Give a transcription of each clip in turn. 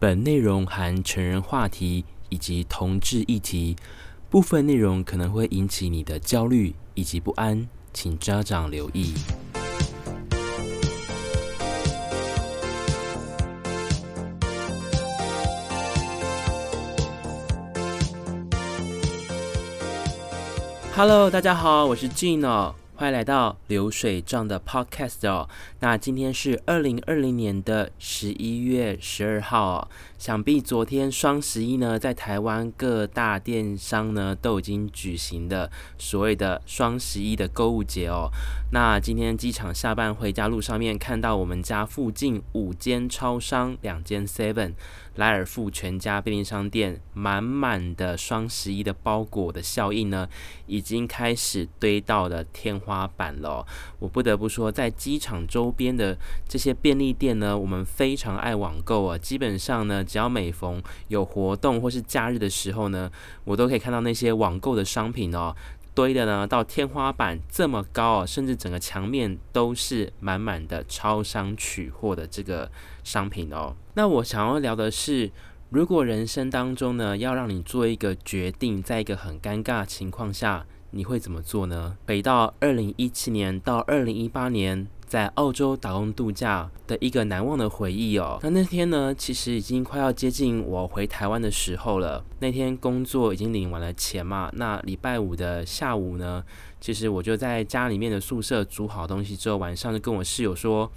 本内容含成人话题以及同志议题，部分内容可能会引起你的焦虑以及不安，请家长留意。Hello，大家好，我是 Gino。欢迎来到流水账的 Podcast 哦。那今天是二零二零年的十一月十二号哦。想必昨天双十一呢，在台湾各大电商呢都已经举行的所谓的双十一的购物节哦。那今天机场下班回家路上面，看到我们家附近五间超商、两间 Seven、莱尔富全家便利商店，满满的双十一的包裹的效应呢，已经开始堆到了天花板了。我不得不说，在机场周边的这些便利店呢，我们非常爱网购啊，基本上呢。只要每逢有活动或是假日的时候呢，我都可以看到那些网购的商品哦，堆的呢到天花板这么高哦，甚至整个墙面都是满满的超商取货的这个商品哦。那我想要聊的是，如果人生当中呢，要让你做一个决定，在一个很尴尬的情况下，你会怎么做呢？回到二零一七年到二零一八年。在澳洲打工度假的一个难忘的回忆哦。那那天呢，其实已经快要接近我回台湾的时候了。那天工作已经领完了钱嘛。那礼拜五的下午呢，其实我就在家里面的宿舍煮好东西之后，晚上就跟我室友说：“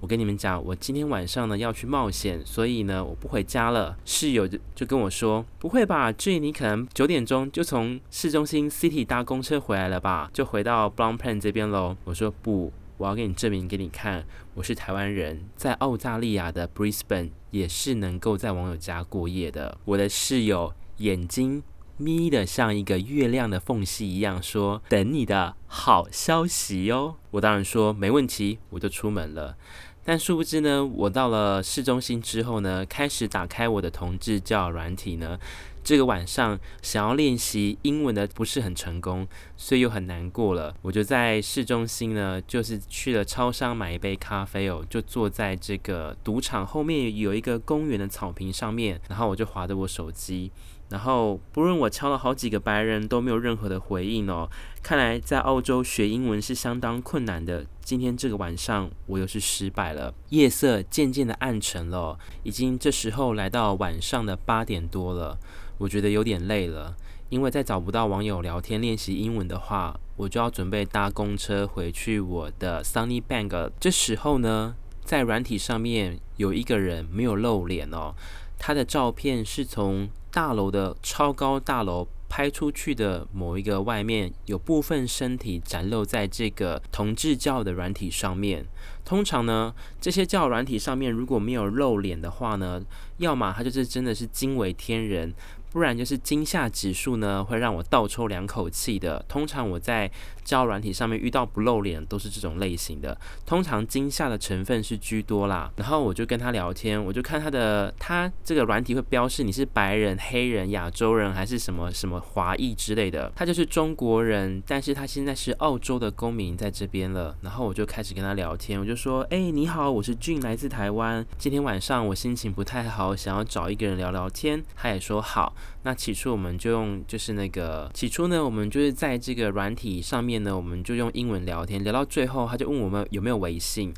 我跟你们讲，我今天晚上呢要去冒险，所以呢我不回家了。”室友就就跟我说：“不会吧，至于你可能九点钟就从市中心 City 搭公车回来了吧？就回到 Blompen 这边喽。”我说：“不。”我要给你证明给你看，我是台湾人，在澳大利亚的 Brisbane 也是能够在网友家过夜的。我的室友眼睛眯得像一个月亮的缝隙一样，说：“等你的好消息哟。”我当然说没问题，我就出门了。但殊不知呢，我到了市中心之后呢，开始打开我的同志交友软体呢。这个晚上想要练习英文的不是很成功，所以又很难过了。我就在市中心呢，就是去了超商买一杯咖啡哦，就坐在这个赌场后面有一个公园的草坪上面，然后我就划着我手机，然后不论我敲了好几个白人都没有任何的回应哦。看来在澳洲学英文是相当困难的。今天这个晚上我又是失败了。夜色渐渐的暗沉了，已经这时候来到晚上的八点多了。我觉得有点累了，因为再找不到网友聊天练习英文的话，我就要准备搭公车回去我的 Sunnybank。这时候呢，在软体上面有一个人没有露脸哦，他的照片是从大楼的超高大楼拍出去的某一个外面，有部分身体展露在这个同志教的软体上面。通常呢，这些教软体上面如果没有露脸的话呢，要么它就是真的是惊为天人。不然就是惊吓指数呢，会让我倒抽两口气的。通常我在交友软体上面遇到不露脸都是这种类型的，通常惊吓的成分是居多啦。然后我就跟他聊天，我就看他的，他这个软体会标示你是白人、黑人、亚洲人还是什么什么华裔之类的。他就是中国人，但是他现在是澳洲的公民在这边了。然后我就开始跟他聊天，我就说：“哎、你好，我是俊，来自台湾。今天晚上我心情不太好，想要找一个人聊聊天。”他也说好。那起初我们就用就是那个起初呢，我们就是在这个软体上面呢，我们就用英文聊天，聊到最后他就问我们有没有微信。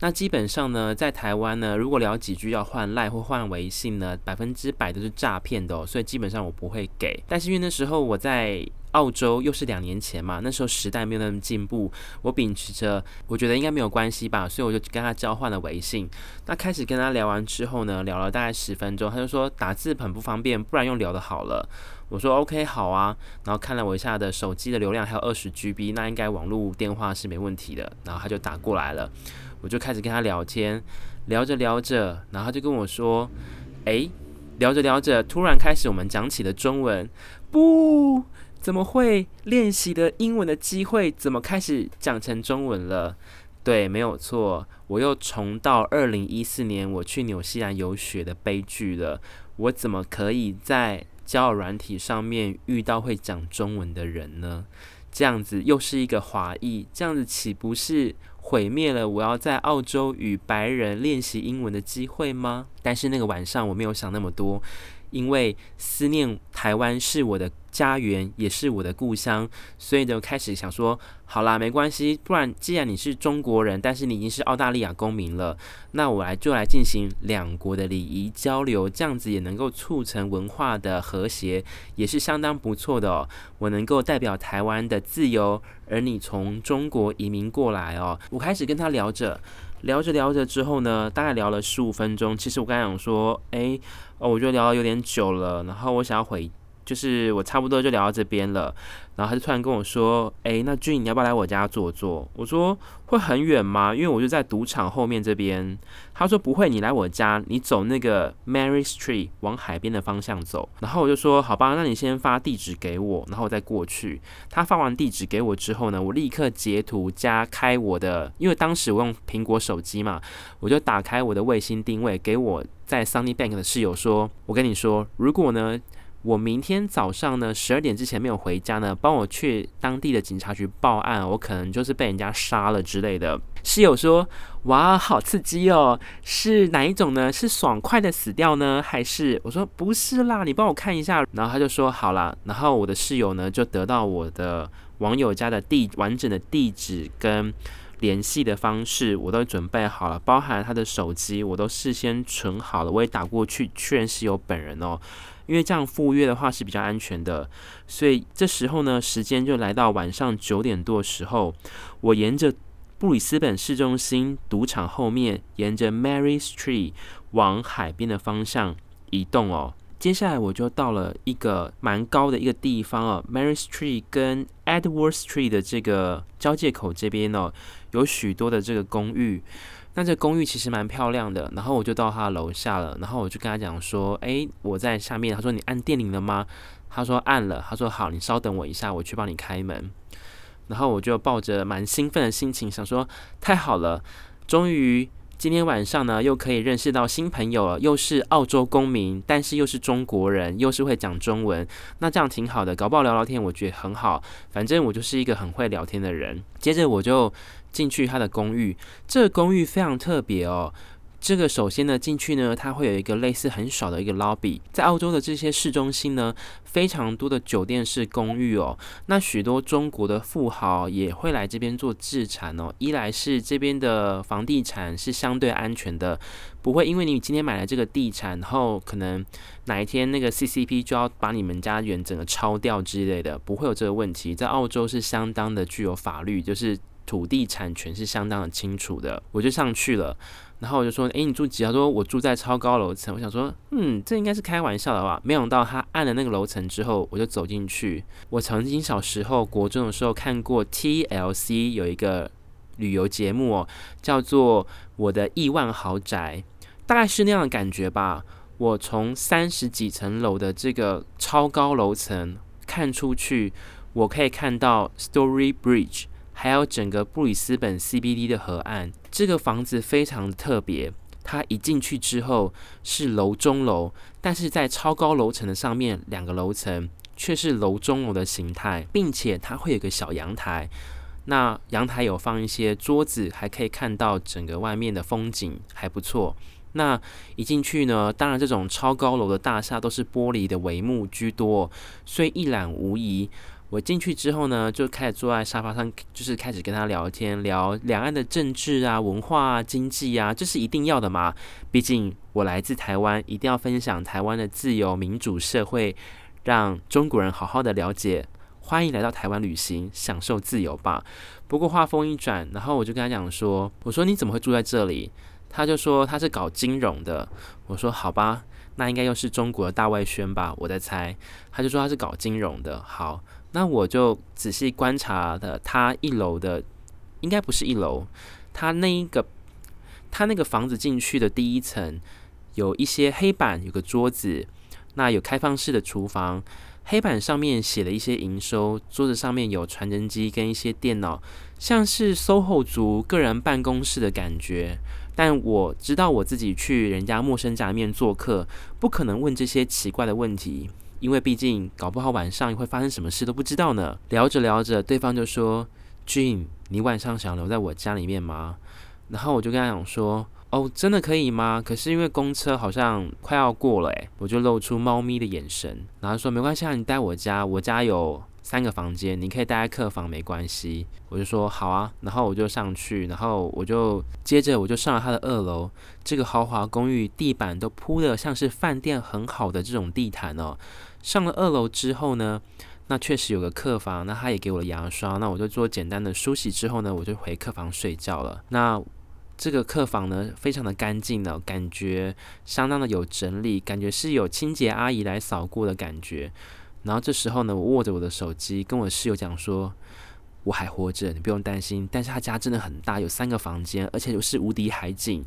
那基本上呢，在台湾呢，如果聊几句要换赖或换微信呢，百分之百都是诈骗的哦，所以基本上我不会给。但是因为那时候我在。澳洲又是两年前嘛，那时候时代没有那么进步，我秉持着我觉得应该没有关系吧，所以我就跟他交换了微信。那开始跟他聊完之后呢，聊了大概十分钟，他就说打字很不方便，不然用聊的好了。我说 OK 好啊，然后看了我一下的手机的流量还有二十 GB，那应该网络电话是没问题的。然后他就打过来了，我就开始跟他聊天，聊着聊着，然后他就跟我说，诶，聊着聊着，突然开始我们讲起了中文，不。怎么会练习的英文的机会，怎么开始讲成中文了？对，没有错，我又重到二零一四年我去纽西兰游学的悲剧了。我怎么可以在交友软体上面遇到会讲中文的人呢？这样子又是一个华裔，这样子岂不是毁灭了我要在澳洲与白人练习英文的机会吗？但是那个晚上我没有想那么多。因为思念台湾是我的家园，也是我的故乡，所以就开始想说，好啦，没关系，不然既然你是中国人，但是你已经是澳大利亚公民了，那我来就来进行两国的礼仪交流，这样子也能够促成文化的和谐，也是相当不错的哦。我能够代表台湾的自由，而你从中国移民过来哦，我开始跟他聊着。聊着聊着之后呢，大概聊了十五分钟。其实我刚想说，诶，哦，我觉得聊得有点久了，然后我想要回。就是我差不多就聊到这边了，然后他就突然跟我说：“诶，那俊，你要不要来我家坐坐？”我说：“会很远吗？因为我就在赌场后面这边。”他说：“不会，你来我家，你走那个 Mary Street 往海边的方向走。”然后我就说：“好吧，那你先发地址给我，然后我再过去。”他发完地址给我之后呢，我立刻截图加开我的，因为当时我用苹果手机嘛，我就打开我的卫星定位，给我在 Sunny Bank 的室友说：“我跟你说，如果呢。”我明天早上呢，十二点之前没有回家呢，帮我去当地的警察局报案，我可能就是被人家杀了之类的。室友说：“哇，好刺激哦，是哪一种呢？是爽快的死掉呢，还是？”我说：“不是啦，你帮我看一下。”然后他就说：“好啦。”然后我的室友呢，就得到我的网友家的地完整的地址跟联系的方式，我都准备好了，包含他的手机，我都事先存好了，我也打过去确认室友本人哦。因为这样赴约的话是比较安全的，所以这时候呢，时间就来到晚上九点多时候，我沿着布里斯本市中心赌场后面，沿着 Mary Street 往海边的方向移动哦。接下来我就到了一个蛮高的一个地方哦，Mary Street 跟 Edward Street 的这个交界口这边哦，有许多的这个公寓。那这公寓其实蛮漂亮的，然后我就到他楼下了，然后我就跟他讲说，诶，我在下面。他说你按电铃了吗？他说按了。他说好，你稍等我一下，我去帮你开门。然后我就抱着蛮兴奋的心情，想说太好了，终于。今天晚上呢，又可以认识到新朋友了，又是澳洲公民，但是又是中国人，又是会讲中文，那这样挺好的，搞不好聊聊天，我觉得很好。反正我就是一个很会聊天的人。接着我就进去他的公寓，这个公寓非常特别哦。这个首先呢，进去呢，它会有一个类似很小的一个 lobby。在澳洲的这些市中心呢，非常多的酒店式公寓哦。那许多中国的富豪也会来这边做置产哦。一来是这边的房地产是相对安全的，不会因为你今天买了这个地产，然后可能哪一天那个 CCP 就要把你们家园整个抄掉之类的，不会有这个问题。在澳洲是相当的具有法律，就是土地产权是相当的清楚的。我就上去了。然后我就说：“诶，你住几号？”他说：“我住在超高楼层。”我想说：“嗯，这应该是开玩笑的吧？”没想到他按了那个楼层之后，我就走进去。我曾经小时候国中的时候看过 TLC 有一个旅游节目哦，叫做《我的亿万豪宅》，大概是那样的感觉吧。我从三十几层楼的这个超高楼层看出去，我可以看到 Story Bridge。还有整个布里斯本 CBD 的河岸，这个房子非常特别。它一进去之后是楼中楼，但是在超高楼层的上面两个楼层却是楼中楼的形态，并且它会有个小阳台。那阳台有放一些桌子，还可以看到整个外面的风景，还不错。那一进去呢，当然这种超高楼的大厦都是玻璃的帷幕居多，所以一览无遗。我进去之后呢，就开始坐在沙发上，就是开始跟他聊天，聊两岸的政治啊、文化啊、经济啊，这是一定要的嘛。毕竟我来自台湾，一定要分享台湾的自由民主社会，让中国人好好的了解。欢迎来到台湾旅行，享受自由吧。不过话锋一转，然后我就跟他讲说：“我说你怎么会住在这里？”他就说他是搞金融的。我说好吧，那应该又是中国的大外宣吧，我在猜。他就说他是搞金融的。好。那我就仔细观察的，他一楼的应该不是一楼，他那一个他那个房子进去的第一层有一些黑板，有个桌子，那有开放式的厨房，黑板上面写了一些营收，桌子上面有传真机跟一些电脑，像是 SOHO 族个人办公室的感觉。但我知道我自己去人家陌生家里面做客，不可能问这些奇怪的问题。因为毕竟搞不好晚上会发生什么事都不知道呢。聊着聊着，对方就说：“俊，你晚上想留在我家里面吗？”然后我就跟他讲说：“哦，真的可以吗？可是因为公车好像快要过了，诶，我就露出猫咪的眼神，然后说：“没关系啊，你待我家，我家有。”三个房间，你可以待在客房没关系。我就说好啊，然后我就上去，然后我就接着我就上了他的二楼。这个豪华公寓地板都铺的像是饭店很好的这种地毯哦。上了二楼之后呢，那确实有个客房，那他也给我了牙刷，那我就做简单的梳洗之后呢，我就回客房睡觉了。那这个客房呢，非常的干净的，感觉相当的有整理，感觉是有清洁阿姨来扫过的感觉。然后这时候呢，我握着我的手机，跟我室友讲说，我还活着，你不用担心。但是他家真的很大，有三个房间，而且又是无敌海景。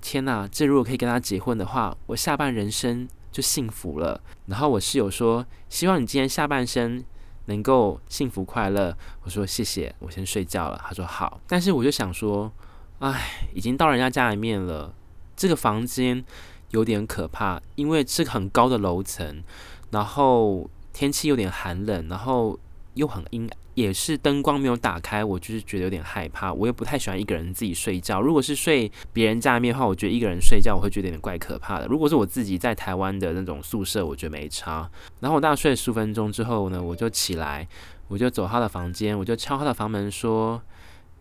天呐，这如果可以跟他结婚的话，我下半人生就幸福了。然后我室友说，希望你今天下半生能够幸福快乐。我说谢谢，我先睡觉了。他说好。但是我就想说，哎，已经到人家家里面了，这个房间有点可怕，因为是很高的楼层，然后。天气有点寒冷，然后又很阴，也是灯光没有打开，我就是觉得有点害怕。我又不太喜欢一个人自己睡觉。如果是睡别人家里面的话，我觉得一个人睡觉我会觉得有点怪可怕的。如果是我自己在台湾的那种宿舍，我觉得没差。然后我大概睡了十分钟之后呢，我就起来，我就走他的房间，我就敲他的房门说：“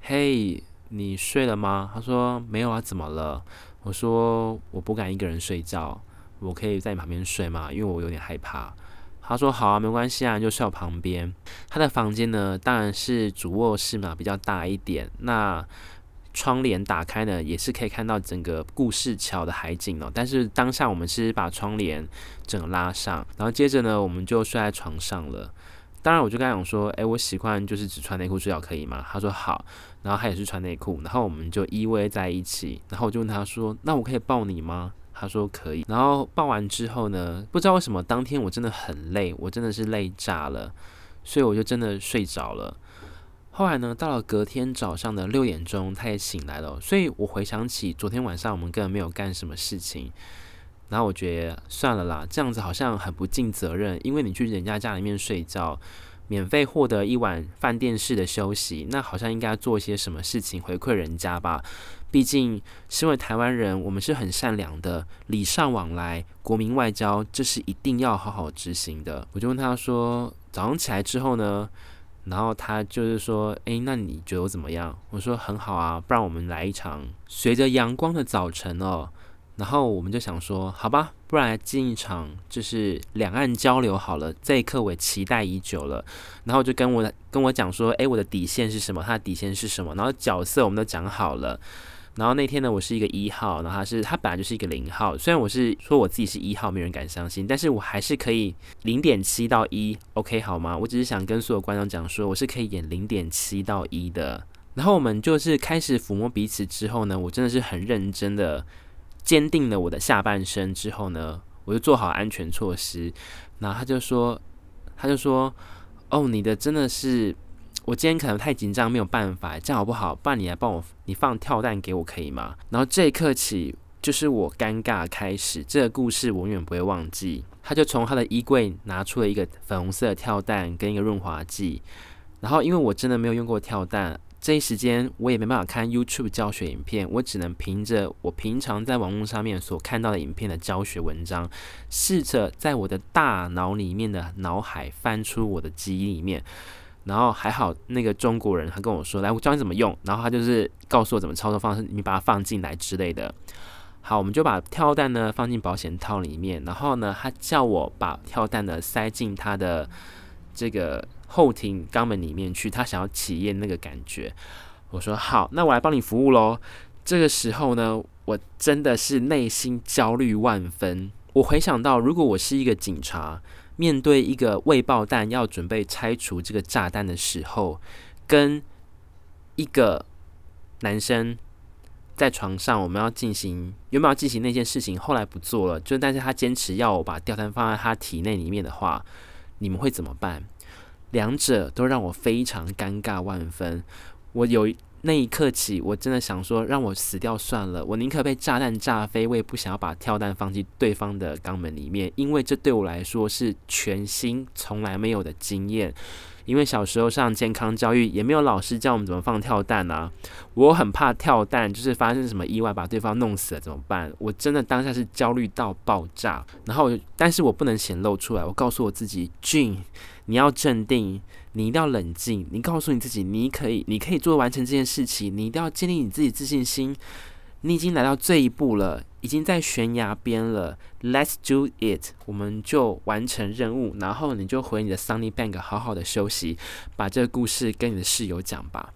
嘿，你睡了吗？”他说：“没有啊，怎么了？”我说：“我不敢一个人睡觉，我可以在你旁边睡吗？因为我有点害怕。”他说好啊，没关系啊，就睡我旁边。他的房间呢，当然是主卧室嘛，比较大一点。那窗帘打开呢，也是可以看到整个故事桥的海景哦。但是当下我们是把窗帘整个拉上，然后接着呢，我们就睡在床上了。当然，我就跟他讲说，诶，我习惯就是只穿内裤睡觉，可以吗？他说好。然后他也是穿内裤，然后我们就依偎在一起。然后我就问他说，那我可以抱你吗？他说可以，然后抱完之后呢，不知道为什么当天我真的很累，我真的是累炸了，所以我就真的睡着了。后来呢，到了隔天早上的六点钟，他也醒来了，所以我回想起昨天晚上我们根本没有干什么事情，然后我觉得算了啦，这样子好像很不尽责任，因为你去人家家里面睡觉。免费获得一晚饭店式的休息，那好像应该做一些什么事情回馈人家吧。毕竟身为台湾人，我们是很善良的，礼尚往来，国民外交，这是一定要好好执行的。我就问他说，早上起来之后呢，然后他就是说，诶，那你觉得我怎么样？我说很好啊，不然我们来一场随着阳光的早晨哦。然后我们就想说，好吧，不然来进一场就是两岸交流好了。这一刻我也期待已久了。然后就跟我跟我讲说，诶，我的底线是什么？他的底线是什么？然后角色我们都讲好了。然后那天呢，我是一个一号，然后他是他本来就是一个零号。虽然我是说我自己是一号，没人敢相信，但是我还是可以零点七到一，OK 好吗？我只是想跟所有观众讲说，我是可以演零点七到一的。然后我们就是开始抚摸彼此之后呢，我真的是很认真的。坚定了我的下半身之后呢，我就做好安全措施。然后他就说，他就说，哦，你的真的是，我今天可能太紧张，没有办法，这样好不好？不然你来帮我，你放跳蛋给我可以吗？然后这一刻起，就是我尴尬开始。这个故事我永远不会忘记。他就从他的衣柜拿出了一个粉红色的跳蛋跟一个润滑剂。然后因为我真的没有用过跳蛋。这一时间我也没办法看 YouTube 教学影片，我只能凭着我平常在网络上面所看到的影片的教学文章，试着在我的大脑里面的脑海翻出我的记忆里面。然后还好那个中国人他跟我说：“来，我教你怎么用。”然后他就是告诉我怎么操作方式，你把它放进来之类的。好，我们就把跳蛋呢放进保险套里面，然后呢，他叫我把跳蛋呢塞进他的这个。后庭肛门里面去，他想要体验那个感觉。我说好，那我来帮你服务喽。这个时候呢，我真的是内心焦虑万分。我回想到，如果我是一个警察，面对一个未爆弹要准备拆除这个炸弹的时候，跟一个男生在床上，我们要进行有没有要进行那件事情？后来不做了，就但是他坚持要我把吊单放在他体内里面的话，你们会怎么办？两者都让我非常尴尬万分。我有那一刻起，我真的想说，让我死掉算了。我宁可被炸弹炸飞，我也不想要把跳弹放进对方的肛门里面，因为这对我来说是全新、从来没有的经验。因为小时候上健康教育，也没有老师教我们怎么放跳弹啊。我很怕跳弹，就是发生什么意外把对方弄死了怎么办？我真的当下是焦虑到爆炸。然后，但是我不能显露出来。我告诉我自己俊你要镇定，你一定要冷静。你告诉你自己，你可以，你可以做完成这件事情。你一定要建立你自己自信心。你已经来到这一步了，已经在悬崖边了。Let's do it，我们就完成任务，然后你就回你的 Sunny Bank 好好的休息，把这个故事跟你的室友讲吧。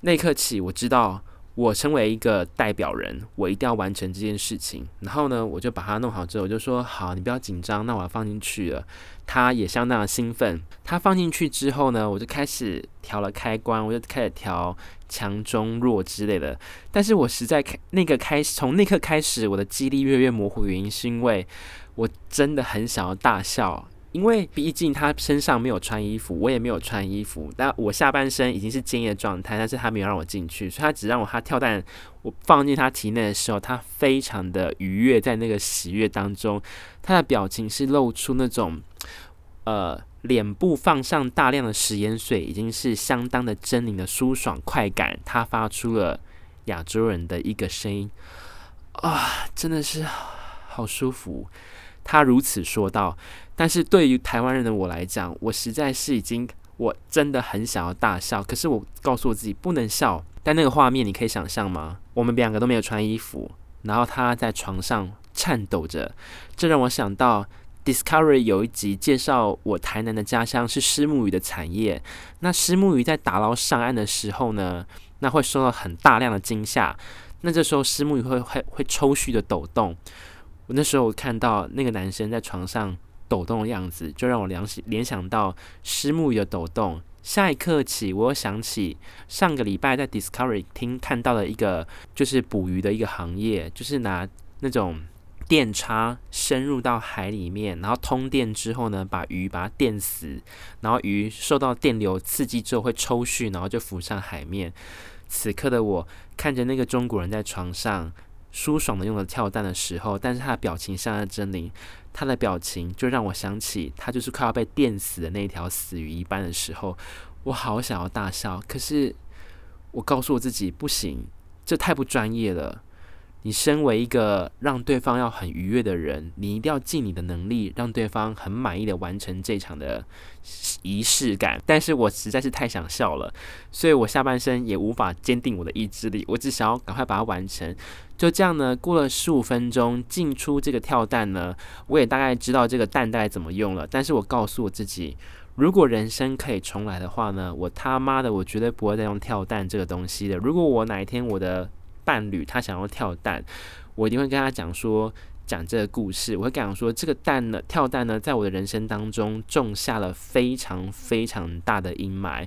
那一刻起，我知道。我成为一个代表人，我一定要完成这件事情。然后呢，我就把它弄好之后，我就说：“好，你不要紧张，那我要放进去了。”他也相当的兴奋。他放进去之后呢，我就开始调了开关，我就开始调强、中、弱之类的。但是我实在开那个开始，从那刻开始，我的记忆力越来越模糊。原因是因为我真的很想要大笑。因为毕竟他身上没有穿衣服，我也没有穿衣服，但我下半身已经是坚硬状态，但是他没有让我进去，所以他只让我他跳蛋，我放进他体内的时候，他非常的愉悦，在那个喜悦当中，他的表情是露出那种，呃，脸部放上大量的食盐水，已经是相当的狰狞的舒爽快感，他发出了亚洲人的一个声音，啊，真的是好舒服。他如此说道，但是对于台湾人的我来讲，我实在是已经，我真的很想要大笑，可是我告诉我自己不能笑。但那个画面你可以想象吗？我们两个都没有穿衣服，然后他在床上颤抖着，这让我想到 Discovery 有一集介绍我台南的家乡是虱目鱼的产业。那虱目鱼在打捞上岸的时候呢，那会受到很大量的惊吓，那这时候虱目鱼会会会抽搐的抖动。我那时候看到那个男生在床上抖动的样子，就让我联联想到虱目鱼的抖动。下一刻起，我又想起上个礼拜在 Discovery 厅看到了一个就是捕鱼的一个行业，就是拿那种电叉深入到海里面，然后通电之后呢，把鱼把它电死，然后鱼受到电流刺激之后会抽搐，然后就浮上海面。此刻的我看着那个中国人在床上。舒爽的用了跳弹的时候，但是他的表情像在狰狞，他的表情就让我想起他就是快要被电死的那条死鱼一般的时候，我好想要大笑，可是我告诉我自己不行，这太不专业了。你身为一个让对方要很愉悦的人，你一定要尽你的能力，让对方很满意的完成这场的仪式感。但是我实在是太想笑了，所以我下半身也无法坚定我的意志力，我只想要赶快把它完成。就这样呢，过了十五分钟，进出这个跳蛋呢，我也大概知道这个弹带怎么用了。但是我告诉我自己，如果人生可以重来的话呢，我他妈的，我绝对不会再用跳蛋这个东西的。如果我哪一天我的伴侣他想要跳蛋，我一定会跟他讲说，讲这个故事。我会讲说，这个蛋呢，跳蛋呢，在我的人生当中种下了非常非常大的阴霾，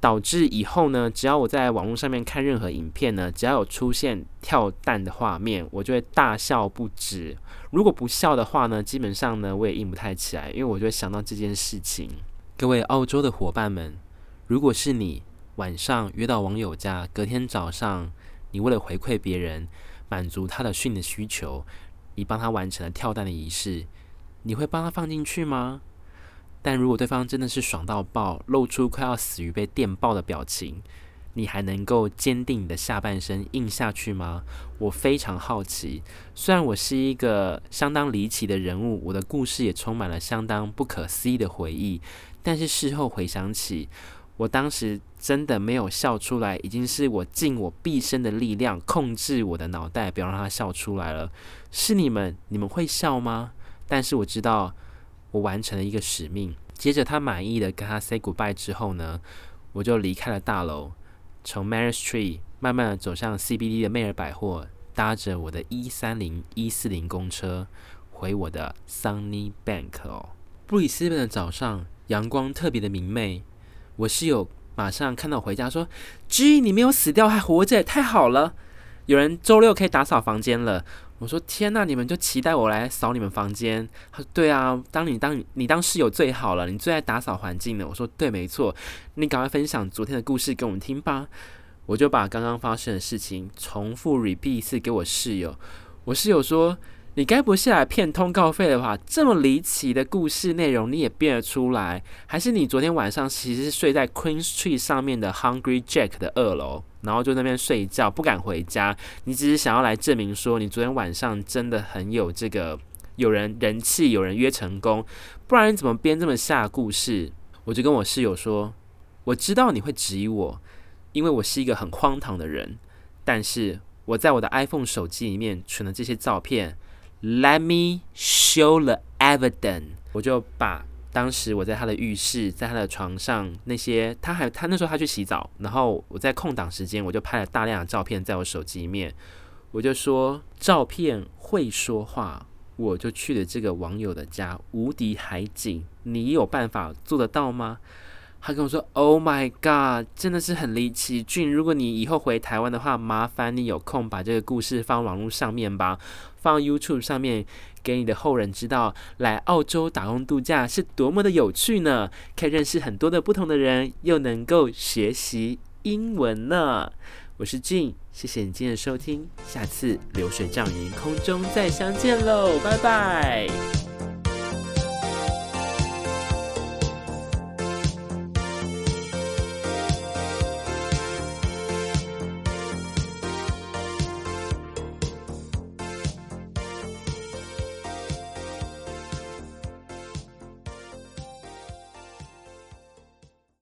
导致以后呢，只要我在网络上面看任何影片呢，只要有出现跳蛋的画面，我就会大笑不止。如果不笑的话呢，基本上呢，我也硬不太起来，因为我就会想到这件事情。各位澳洲的伙伴们，如果是你晚上约到网友家，隔天早上。你为了回馈别人，满足他的训的需求，你帮他完成了跳蛋的仪式，你会帮他放进去吗？但如果对方真的是爽到爆，露出快要死于被电爆的表情，你还能够坚定你的下半身硬下去吗？我非常好奇。虽然我是一个相当离奇的人物，我的故事也充满了相当不可思议的回忆，但是事后回想起。我当时真的没有笑出来，已经是我尽我毕生的力量控制我的脑袋，不要让他笑出来了。是你们，你们会笑吗？但是我知道我完成了一个使命。接着他满意的跟他 say goodbye 之后呢，我就离开了大楼，从 Mary Street 慢慢的走向 CBD 的魅尔百货，搭着我的一三零一四零公车回我的 Sunny Bank 哦。布里斯本的早上，阳光特别的明媚。我室友马上看到我回家说：“G，你没有死掉，还活着，太好了！有人周六可以打扫房间了。”我说：“天哪，你们就期待我来扫你们房间？”他说：“对啊，当你当你你当室友最好了，你最爱打扫环境了。”我说：“对，没错，你赶快分享昨天的故事给我们听吧。”我就把刚刚发生的事情重复 repeat 一次给我室友。我室友说：“你该不是来骗通告费的话？这么离奇的故事内容你也编得出来？还是你昨天晚上其实是睡在 Queen Street 上面的 Hungry Jack 的二楼，然后就那边睡觉，不敢回家？你只是想要来证明说你昨天晚上真的很有这个有人人气，有人约成功，不然你怎么编这么下故事？我就跟我室友说，我知道你会质疑我，因为我是一个很荒唐的人，但是我在我的 iPhone 手机里面存了这些照片。Let me show the evidence。我就把当时我在他的浴室，在他的床上那些，他还他那时候他去洗澡，然后我在空档时间，我就拍了大量的照片在我手机里面。我就说照片会说话，我就去了这个网友的家，无敌海景，你有办法做得到吗？他跟我说：“Oh my god，真的是很离奇。俊，如果你以后回台湾的话，麻烦你有空把这个故事放网络上面吧，放 YouTube 上面，给你的后人知道，来澳洲打工度假是多么的有趣呢？可以认识很多的不同的人，又能够学习英文呢。”我是俊，谢谢你今天的收听，下次流水账语音空中再相见喽，拜拜。